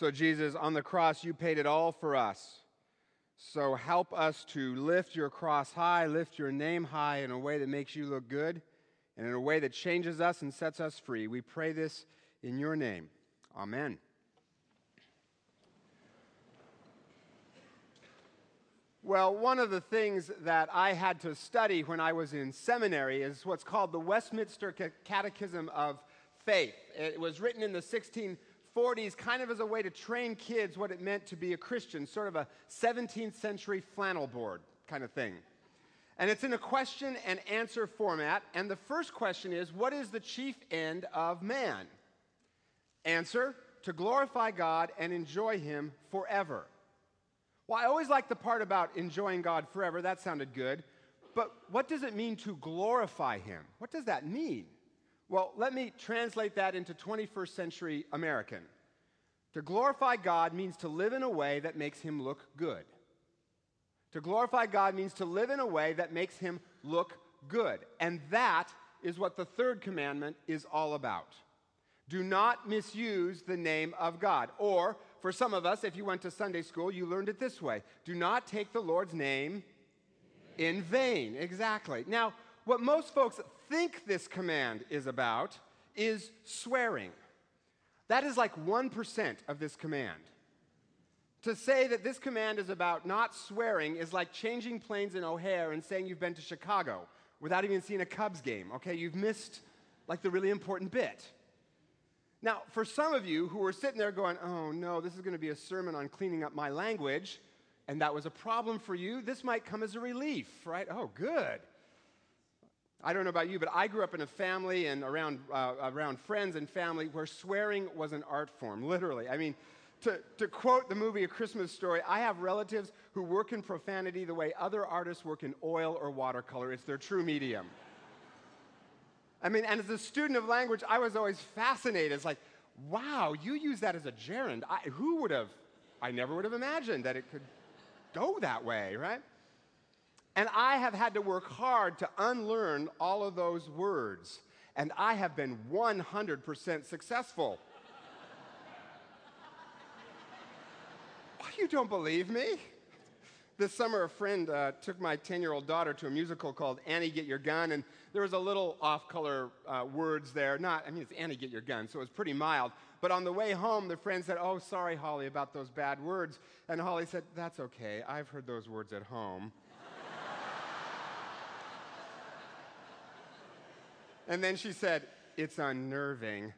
So, Jesus, on the cross, you paid it all for us. So, help us to lift your cross high, lift your name high in a way that makes you look good and in a way that changes us and sets us free. We pray this in your name. Amen. Well, one of the things that I had to study when I was in seminary is what's called the Westminster Catechism of Faith. It was written in the 1640s kind of as a way to train kids what it meant to be a Christian, sort of a 17th century flannel board kind of thing. And it's in a question and answer format. And the first question is What is the chief end of man? Answer To glorify God and enjoy Him forever. Well, I always like the part about enjoying God forever. That sounded good. But what does it mean to glorify Him? What does that mean? Well, let me translate that into 21st century American. To glorify God means to live in a way that makes Him look good. To glorify God means to live in a way that makes Him look good. And that is what the third commandment is all about. Do not misuse the name of God. Or, for some of us, if you went to Sunday school, you learned it this way do not take the Lord's name in vain. Exactly. Now, what most folks think this command is about is swearing. That is like 1% of this command. To say that this command is about not swearing is like changing planes in O'Hare and saying you've been to Chicago without even seeing a Cubs game. Okay, you've missed like the really important bit. Now, for some of you who are sitting there going, oh no, this is going to be a sermon on cleaning up my language, and that was a problem for you, this might come as a relief, right? Oh, good. I don't know about you, but I grew up in a family and around, uh, around friends and family where swearing was an art form, literally. I mean, to, to quote the movie A Christmas Story, I have relatives who work in profanity the way other artists work in oil or watercolor. It's their true medium. I mean, and as a student of language, I was always fascinated. It's like, wow, you use that as a gerund. I, who would have, I never would have imagined that it could go that way, right? And I have had to work hard to unlearn all of those words. And I have been 100% successful. Why, you don't believe me? This summer, a friend uh, took my 10 year old daughter to a musical called Annie Get Your Gun, and there was a little off color uh, words there. Not, I mean, it's Annie Get Your Gun, so it was pretty mild. But on the way home, the friend said, Oh, sorry, Holly, about those bad words. And Holly said, That's okay. I've heard those words at home. And then she said, It's unnerving.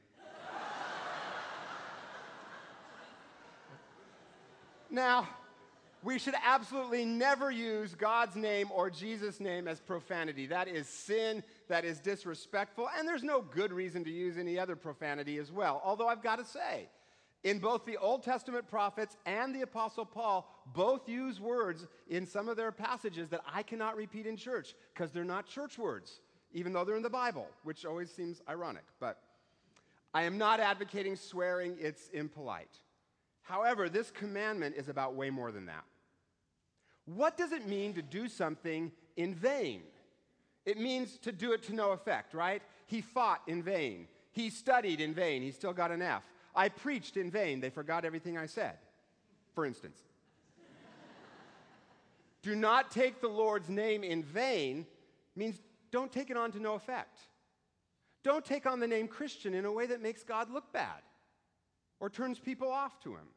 now, we should absolutely never use God's name or Jesus' name as profanity. That is sin, that is disrespectful, and there's no good reason to use any other profanity as well. Although I've got to say, in both the Old Testament prophets and the Apostle Paul, both use words in some of their passages that I cannot repeat in church because they're not church words, even though they're in the Bible, which always seems ironic. But I am not advocating swearing, it's impolite. However, this commandment is about way more than that. What does it mean to do something in vain? It means to do it to no effect, right? He fought in vain. He studied in vain. He still got an F. I preached in vain. They forgot everything I said, for instance. do not take the Lord's name in vain means don't take it on to no effect. Don't take on the name Christian in a way that makes God look bad or turns people off to him.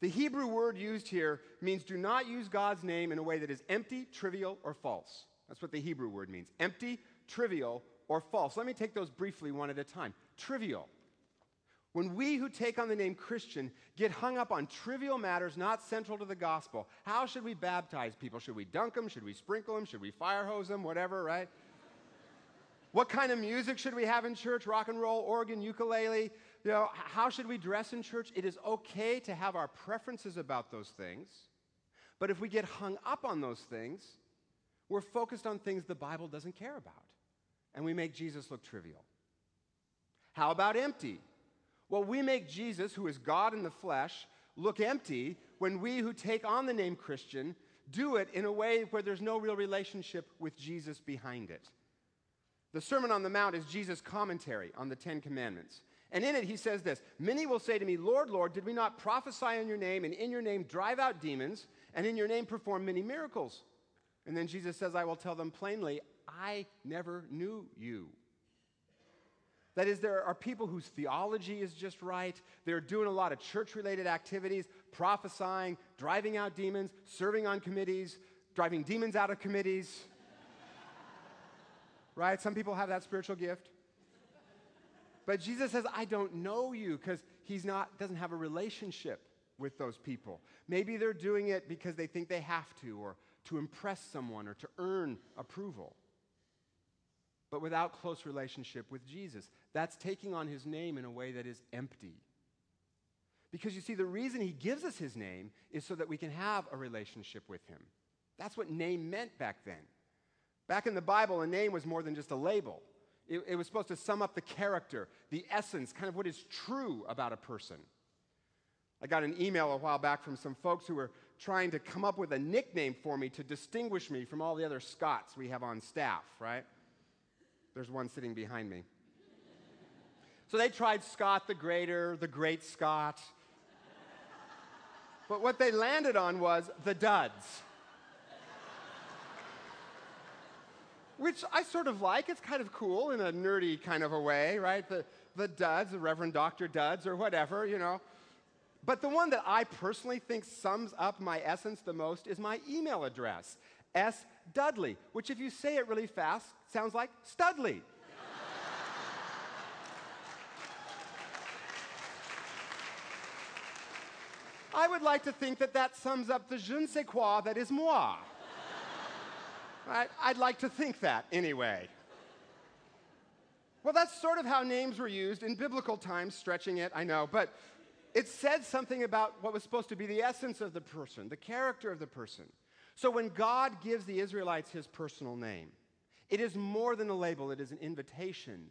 The Hebrew word used here means do not use God's name in a way that is empty, trivial, or false. That's what the Hebrew word means empty, trivial, or false. Let me take those briefly one at a time. Trivial. When we who take on the name Christian get hung up on trivial matters not central to the gospel, how should we baptize people? Should we dunk them? Should we sprinkle them? Should we fire hose them? Whatever, right? what kind of music should we have in church? Rock and roll, organ, ukulele? You know, how should we dress in church? It is okay to have our preferences about those things, but if we get hung up on those things, we're focused on things the Bible doesn't care about, and we make Jesus look trivial. How about empty? Well, we make Jesus, who is God in the flesh, look empty when we who take on the name Christian do it in a way where there's no real relationship with Jesus behind it. The Sermon on the Mount is Jesus' commentary on the Ten Commandments. And in it, he says this Many will say to me, Lord, Lord, did we not prophesy in your name, and in your name drive out demons, and in your name perform many miracles? And then Jesus says, I will tell them plainly, I never knew you. That is, there are people whose theology is just right. They're doing a lot of church related activities, prophesying, driving out demons, serving on committees, driving demons out of committees. right? Some people have that spiritual gift. But Jesus says, I don't know you because he's not, doesn't have a relationship with those people. Maybe they're doing it because they think they have to or to impress someone or to earn approval. But without close relationship with Jesus, that's taking on his name in a way that is empty. Because you see, the reason he gives us his name is so that we can have a relationship with him. That's what name meant back then. Back in the Bible, a name was more than just a label. It, it, was supposed to sum up the character, the essence, kind of what is true about a person. I got an email a while back from some folks who were trying to come up with a nickname for me to distinguish me from all the other Scotts we have on staff, right? There's one sitting behind me. So they tried Scott the Greater, the Great Scott. But what they landed on was the duds. which I sort of like. It's kind of cool in a nerdy kind of a way, right? The, the duds, the Reverend Dr. Duds, or whatever, you know. But the one that I personally think sums up my essence the most is my email address, S. Dudley, which, if you say it really fast, sounds like Studley. I would like to think that that sums up the je ne sais quoi that is moi. Right? I'd like to think that anyway. Well, that's sort of how names were used in biblical times, stretching it, I know, but it said something about what was supposed to be the essence of the person, the character of the person. So when God gives the Israelites his personal name, it is more than a label, it is an invitation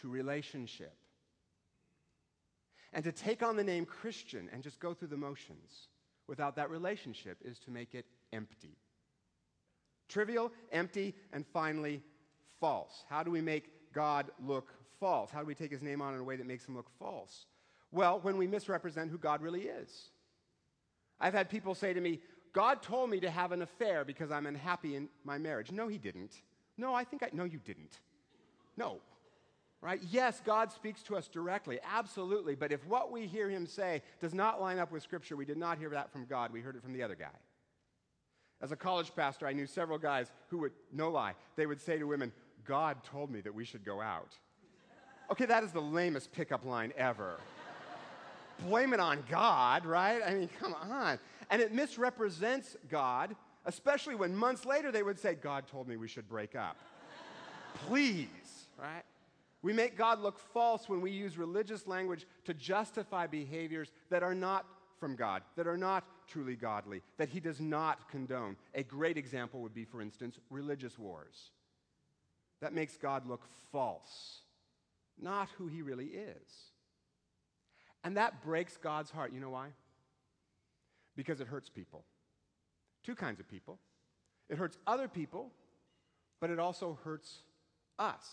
to relationship. And to take on the name Christian and just go through the motions without that relationship is to make it empty. Trivial, empty, and finally, false. How do we make God look false? How do we take his name on in a way that makes him look false? Well, when we misrepresent who God really is. I've had people say to me, God told me to have an affair because I'm unhappy in my marriage. No, he didn't. No, I think I, no, you didn't. No. Right? Yes, God speaks to us directly, absolutely. But if what we hear him say does not line up with Scripture, we did not hear that from God. We heard it from the other guy. As a college pastor, I knew several guys who would, no lie, they would say to women, God told me that we should go out. Okay, that is the lamest pickup line ever. Blame it on God, right? I mean, come on. And it misrepresents God, especially when months later they would say, God told me we should break up. Please, right? We make God look false when we use religious language to justify behaviors that are not from God, that are not truly godly, that he does not condone. A great example would be, for instance, religious wars. That makes God look false, not who he really is. And that breaks God's heart. You know why? Because it hurts people. Two kinds of people. It hurts other people, but it also hurts us.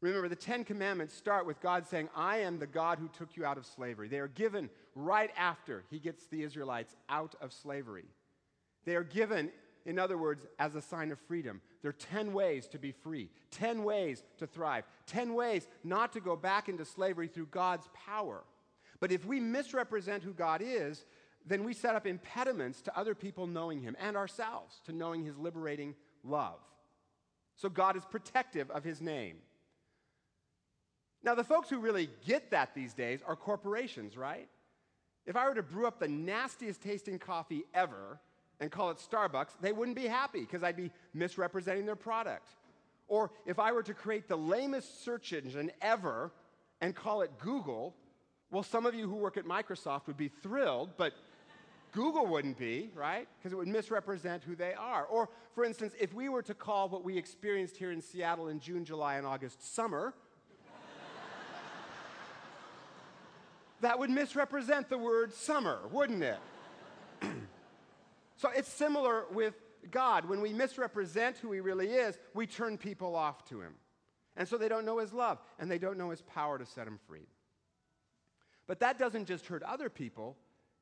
Remember, the Ten Commandments start with God saying, I am the God who took you out of slavery. They are given right after he gets the Israelites out of slavery. They are given, in other words, as a sign of freedom. There are 10 ways to be free, 10 ways to thrive, 10 ways not to go back into slavery through God's power. But if we misrepresent who God is, then we set up impediments to other people knowing him and ourselves to knowing his liberating love. So God is protective of his name. Now, the folks who really get that these days are corporations, right? If I were to brew up the nastiest tasting coffee ever and call it Starbucks, they wouldn't be happy because I'd be misrepresenting their product. Or if I were to create the lamest search engine ever and call it Google, well, some of you who work at Microsoft would be thrilled, but Google wouldn't be, right? Because it would misrepresent who they are. Or, for instance, if we were to call what we experienced here in Seattle in June, July, and August summer, that would misrepresent the word summer, wouldn't it? so it's similar with God. When we misrepresent who He really is, we turn people off to Him. And so they don't know his love, and they don't know his power to set them free. But that doesn't just hurt other people,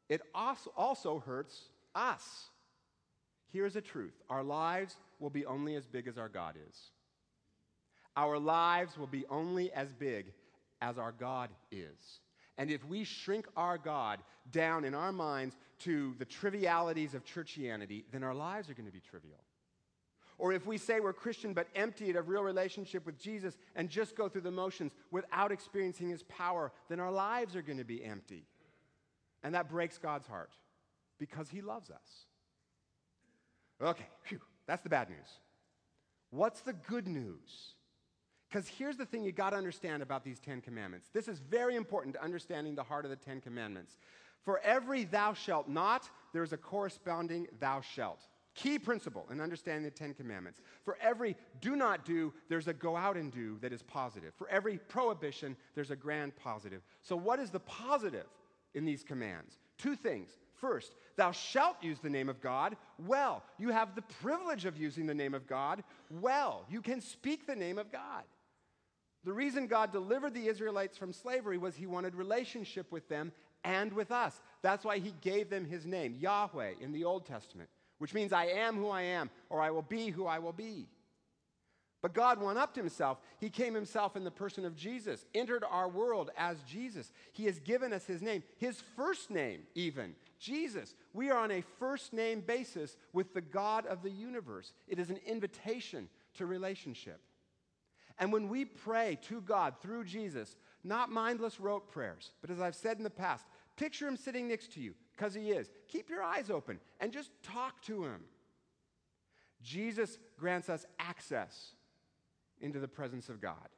it also hurts us. Here's the truth our lives will be only as big as our God is. Our lives will be only as big as our God is. And if we shrink our God down in our minds to the trivialities of churchianity, then our lives are going to be trivial. Or if we say we're Christian but emptied of real relationship with Jesus and just go through the motions without experiencing his power, then our lives are going to be empty. And that breaks God's heart because he loves us. Okay, that's the bad news. What's the good news? Because here's the thing you got to understand about these Ten Commandments. This is very important to understanding the heart of the Ten Commandments. For every thou shalt not, there's a corresponding thou shalt. Key principle in understanding the Ten Commandments. For every do not do, there's a go out and do that is positive. For every prohibition, there's a grand positive. So, what is the positive in these commands? Two things. First, thou shalt use the name of God well. You have the privilege of using the name of God well. You can speak the name of God. The reason God delivered the Israelites from slavery was he wanted relationship with them and with us. That's why he gave them his name, Yahweh, in the Old Testament which means I am who I am, or I will be who I will be. But God went up to himself. He came himself in the person of Jesus, entered our world as Jesus. He has given us his name, his first name, even Jesus. We are on a first name basis with the God of the universe. It is an invitation to relationship. And when we pray to God through Jesus, not mindless rote prayers, but as I've said in the past, picture him sitting next to you, because he is. Keep your eyes open and just talk to him. Jesus grants us access into the presence of God.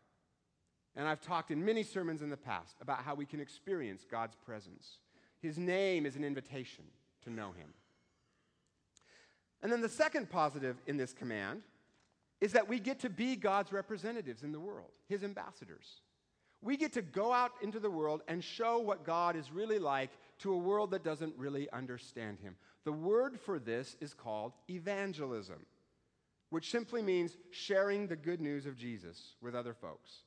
And I've talked in many sermons in the past about how we can experience God's presence. His name is an invitation to know him. And then the second positive in this command is that we get to be God's representatives in the world, his ambassadors. We get to go out into the world and show what God is really like to a world that doesn't really understand him. The word for this is called evangelism, which simply means sharing the good news of Jesus with other folks.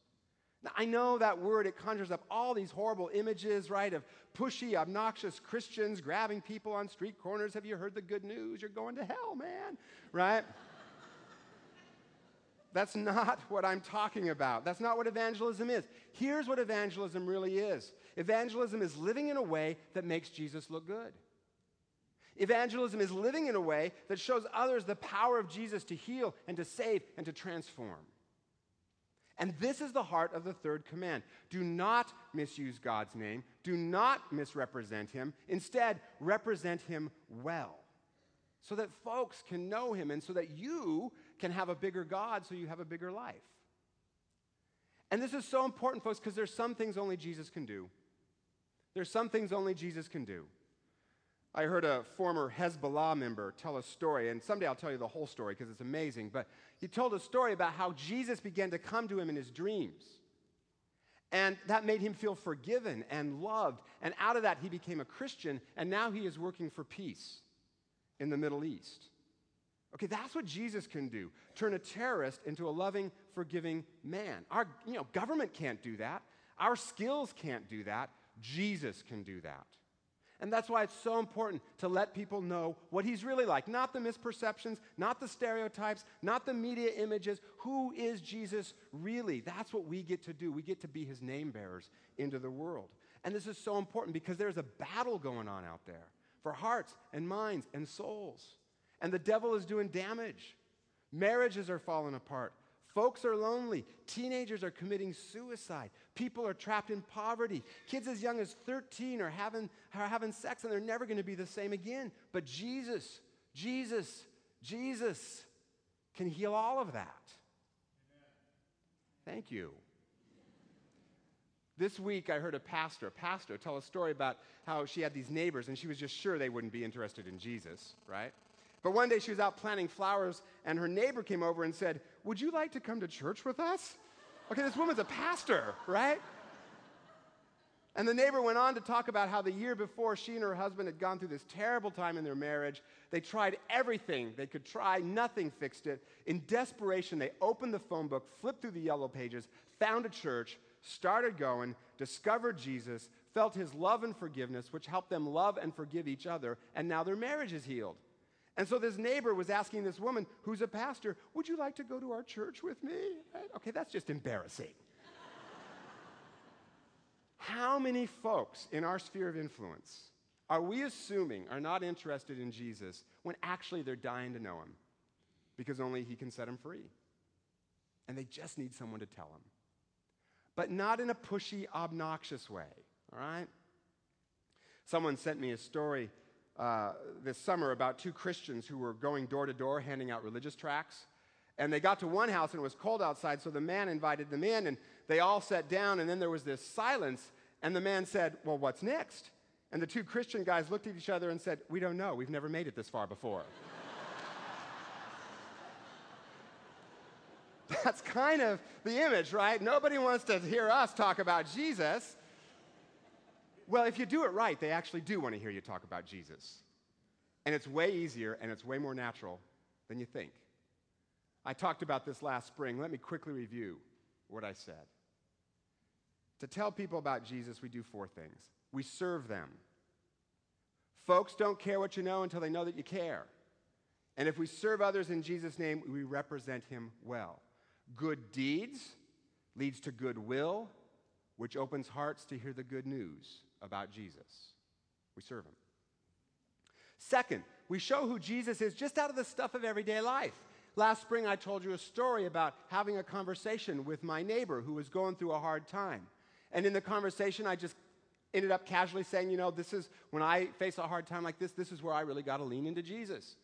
Now, I know that word, it conjures up all these horrible images, right, of pushy, obnoxious Christians grabbing people on street corners. Have you heard the good news? You're going to hell, man, right? That's not what I'm talking about. That's not what evangelism is. Here's what evangelism really is evangelism is living in a way that makes Jesus look good. Evangelism is living in a way that shows others the power of Jesus to heal and to save and to transform. And this is the heart of the third command. Do not misuse God's name. Do not misrepresent him. Instead, represent him well so that folks can know him and so that you can have a bigger God so you have a bigger life. And this is so important, folks, because there's some things only Jesus can do. There's some things only Jesus can do. I heard a former Hezbollah member tell a story, and someday I'll tell you the whole story because it's amazing. But he told a story about how Jesus began to come to him in his dreams. And that made him feel forgiven and loved. And out of that, he became a Christian, and now he is working for peace in the Middle East. Okay, that's what Jesus can do. Turn a terrorist into a loving, forgiving man. Our you know, government can't do that. Our skills can't do that. Jesus can do that. And that's why it's so important to let people know what he's really like. Not the misperceptions, not the stereotypes, not the media images. Who is Jesus really? That's what we get to do. We get to be his name bearers into the world. And this is so important because there's a battle going on out there for hearts and minds and souls. And the devil is doing damage. Marriages are falling apart. Folks are lonely. Teenagers are committing suicide. People are trapped in poverty. Kids as young as 13 are having, are having sex and they're never going to be the same again. But Jesus, Jesus, Jesus can heal all of that. Thank you. This week, I heard a pastor, a pastor, tell a story about how she had these neighbors and she was just sure they wouldn't be interested in Jesus, right? But one day she was out planting flowers, and her neighbor came over and said, Would you like to come to church with us? Okay, this woman's a pastor, right? And the neighbor went on to talk about how the year before she and her husband had gone through this terrible time in their marriage. They tried everything they could try, nothing fixed it. In desperation, they opened the phone book, flipped through the yellow pages, found a church, started going, discovered Jesus, felt his love and forgiveness, which helped them love and forgive each other, and now their marriage is healed. And so this neighbor was asking this woman, who's a pastor, Would you like to go to our church with me? Okay, that's just embarrassing. How many folks in our sphere of influence are we assuming are not interested in Jesus when actually they're dying to know him because only he can set them free? And they just need someone to tell them. But not in a pushy, obnoxious way, all right? Someone sent me a story uh, this summer about two Christians who were going door to door handing out religious tracts. And they got to one house and it was cold outside, so the man invited them in and they all sat down, and then there was this silence. And the man said, Well, what's next? And the two Christian guys looked at each other and said, We don't know. We've never made it this far before. That's kind of the image, right? Nobody wants to hear us talk about Jesus. Well, if you do it right, they actually do want to hear you talk about Jesus. And it's way easier and it's way more natural than you think. I talked about this last spring. Let me quickly review what I said. To tell people about Jesus, we do four things we serve them. Folks don't care what you know until they know that you care. And if we serve others in Jesus' name, we represent him well. Good deeds leads to goodwill, which opens hearts to hear the good news about Jesus. We serve him. Second, we show who Jesus is just out of the stuff of everyday life. Last spring, I told you a story about having a conversation with my neighbor who was going through a hard time. And in the conversation, I just ended up casually saying, you know, this is when I face a hard time like this, this is where I really got to lean into Jesus.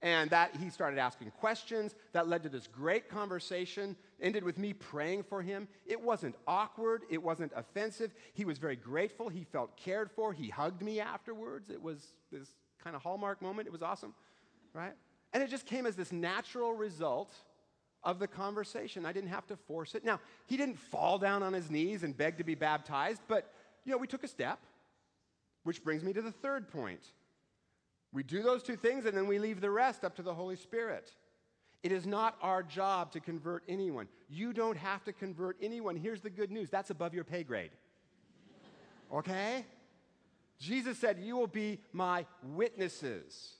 And that he started asking questions. That led to this great conversation, ended with me praying for him. It wasn't awkward, it wasn't offensive. He was very grateful. He felt cared for. He hugged me afterwards. It was this kind of hallmark moment. It was awesome, right? And it just came as this natural result of the conversation. I didn't have to force it. Now, he didn't fall down on his knees and beg to be baptized, but you know, we took a step, which brings me to the third point. We do those two things and then we leave the rest up to the Holy Spirit. It is not our job to convert anyone. You don't have to convert anyone. Here's the good news that's above your pay grade. Okay? Jesus said, You will be my witnesses.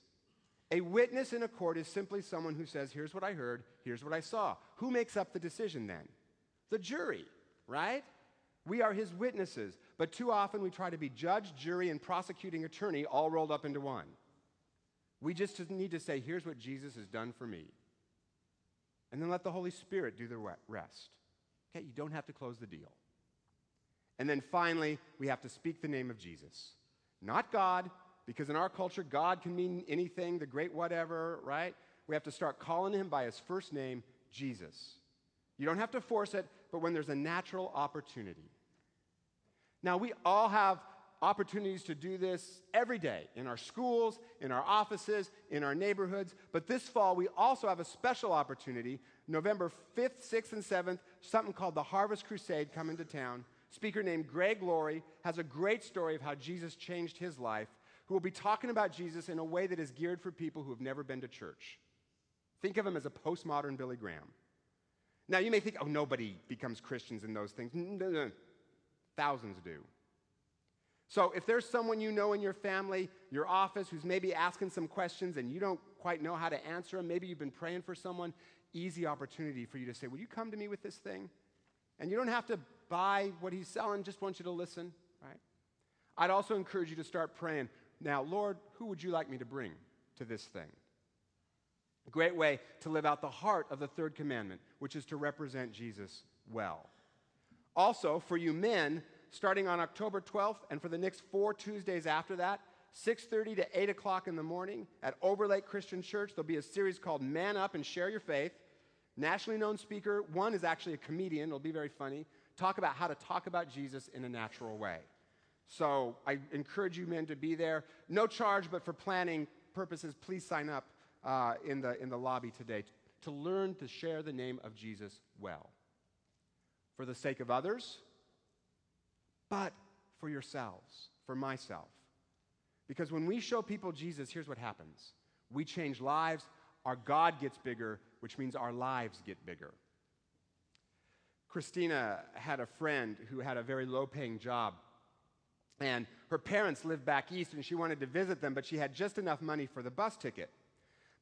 A witness in a court is simply someone who says, Here's what I heard, here's what I saw. Who makes up the decision then? The jury, right? We are his witnesses. But too often we try to be judge, jury, and prosecuting attorney all rolled up into one. We just need to say, Here's what Jesus has done for me. And then let the Holy Spirit do the rest. Okay, you don't have to close the deal. And then finally, we have to speak the name of Jesus. Not God, because in our culture, God can mean anything, the great whatever, right? We have to start calling him by his first name, Jesus. You don't have to force it, but when there's a natural opportunity. Now, we all have opportunities to do this every day in our schools, in our offices, in our neighborhoods. But this fall, we also have a special opportunity November 5th, 6th, and 7th, something called the Harvest Crusade coming to town. Speaker named Greg Laurie has a great story of how Jesus changed his life who will be talking about Jesus in a way that is geared for people who have never been to church. Think of him as a postmodern Billy Graham. Now, you may think, oh, nobody becomes Christians in those things. Thousands do. So, if there's someone you know in your family, your office, who's maybe asking some questions and you don't quite know how to answer them, maybe you've been praying for someone, easy opportunity for you to say, Will you come to me with this thing? And you don't have to buy what he's selling, just want you to listen, right? I'd also encourage you to start praying now, Lord, who would you like me to bring to this thing? A great way to live out the heart of the third commandment, which is to represent Jesus well. Also, for you men, starting on October 12th and for the next four Tuesdays after that, 6.30 to 8 o'clock in the morning at Overlake Christian Church, there'll be a series called Man Up and Share Your Faith. Nationally known speaker, one is actually a comedian, it'll be very funny, talk about how to talk about Jesus in a natural way. So I encourage you men to be there. No charge, but for planning purposes, please sign up uh, in, the, in the lobby today to learn to share the name of Jesus well. For the sake of others, but for yourselves, for myself. Because when we show people Jesus, here's what happens we change lives, our God gets bigger, which means our lives get bigger. Christina had a friend who had a very low paying job. And her parents lived back east, and she wanted to visit them, but she had just enough money for the bus ticket.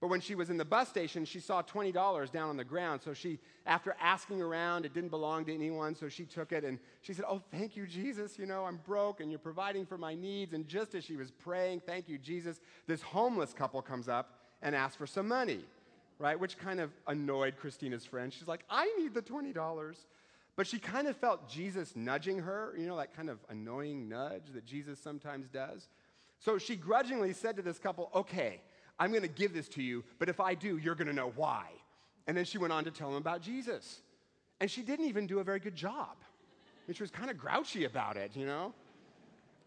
But when she was in the bus station, she saw $20 down on the ground. So she, after asking around, it didn't belong to anyone, so she took it and she said, Oh, thank you, Jesus. You know, I'm broke and you're providing for my needs. And just as she was praying, Thank you, Jesus, this homeless couple comes up and asks for some money, right? Which kind of annoyed Christina's friend. She's like, I need the $20. But she kind of felt Jesus nudging her, you know, that kind of annoying nudge that Jesus sometimes does. So she grudgingly said to this couple, Okay, I'm going to give this to you, but if I do, you're going to know why. And then she went on to tell him about Jesus. And she didn't even do a very good job. She was kind of grouchy about it, you know?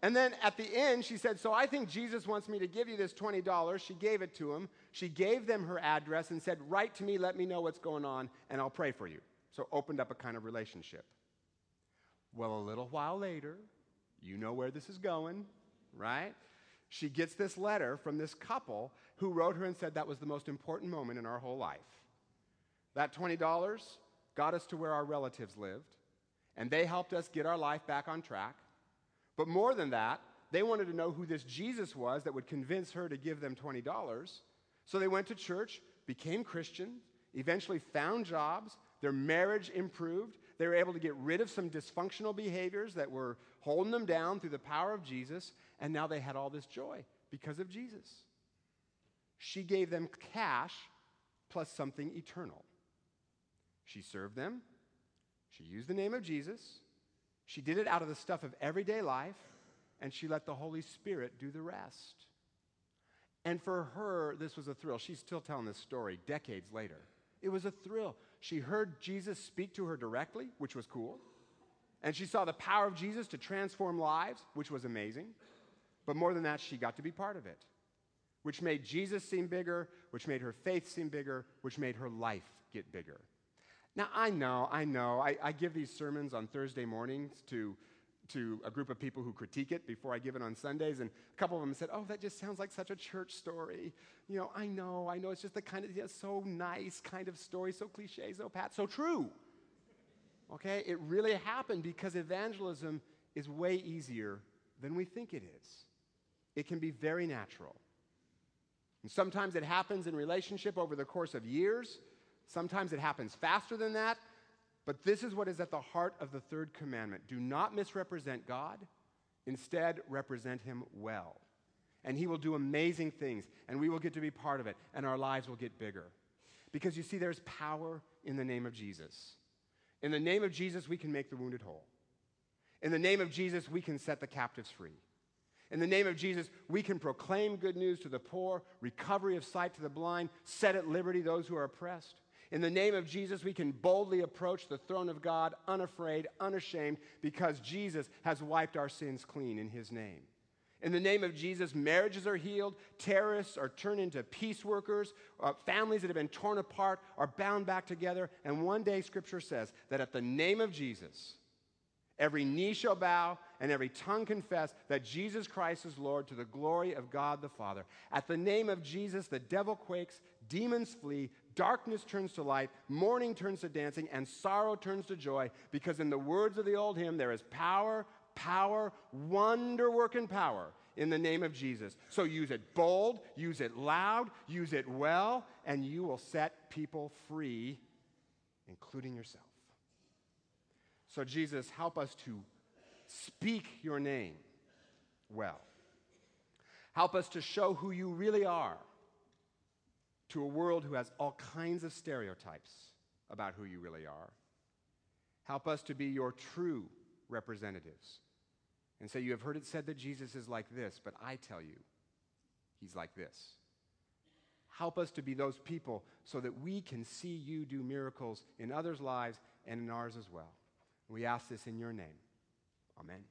And then at the end, she said, So I think Jesus wants me to give you this $20. She gave it to him. She gave them her address and said, Write to me, let me know what's going on, and I'll pray for you. So opened up a kind of relationship. Well, a little while later, you know where this is going, right? She gets this letter from this couple who wrote her and said that was the most important moment in our whole life. That $20 got us to where our relatives lived, and they helped us get our life back on track. But more than that, they wanted to know who this Jesus was that would convince her to give them $20. So they went to church, became Christians, eventually found jobs, their marriage improved, they were able to get rid of some dysfunctional behaviors that were holding them down through the power of Jesus, and now they had all this joy because of Jesus. She gave them cash plus something eternal. She served them, she used the name of Jesus, she did it out of the stuff of everyday life, and she let the Holy Spirit do the rest. And for her, this was a thrill. She's still telling this story decades later. It was a thrill. She heard Jesus speak to her directly, which was cool. And she saw the power of Jesus to transform lives, which was amazing. But more than that, she got to be part of it, which made Jesus seem bigger, which made her faith seem bigger, which made her life get bigger. Now, I know, I know, I, I give these sermons on Thursday mornings to to a group of people who critique it before I give it on Sundays, and a couple of them said, Oh, that just sounds like such a church story. You know, I know, I know, it's just the kind of, yeah, so nice kind of story, so cliche, so pat, so true. Okay, it really happened because evangelism is way easier than we think it is. It can be very natural. And sometimes it happens in relationship over the course of years. Sometimes it happens faster than that. But this is what is at the heart of the third commandment do not misrepresent God, instead, represent Him well. And He will do amazing things, and we will get to be part of it, and our lives will get bigger. Because you see, there's power in the name of Jesus. In the name of Jesus, we can make the wounded whole. In the name of Jesus, we can set the captives free. In the name of Jesus, we can proclaim good news to the poor, recovery of sight to the blind, set at liberty those who are oppressed. In the name of Jesus, we can boldly approach the throne of God unafraid, unashamed, because Jesus has wiped our sins clean in his name. In the name of Jesus, marriages are healed, terrorists are turned into peace workers, uh, families that have been torn apart are bound back together. And one day, Scripture says that at the name of Jesus, every knee shall bow and every tongue confess that Jesus Christ is Lord to the glory of God the Father. At the name of Jesus, the devil quakes, demons flee, darkness turns to light, mourning turns to dancing, and sorrow turns to joy, because in the words of the old hymn, there is power, power, wonder working power in the name of Jesus. So use it bold, use it loud, use it well, and you will set people free, including yourself. So, Jesus, help us to speak your name well. Help us to show who you really are to a world who has all kinds of stereotypes about who you really are. Help us to be your true representatives and say, You have heard it said that Jesus is like this, but I tell you, he's like this. Help us to be those people so that we can see you do miracles in others' lives and in ours as well. We ask this in your name. Amen.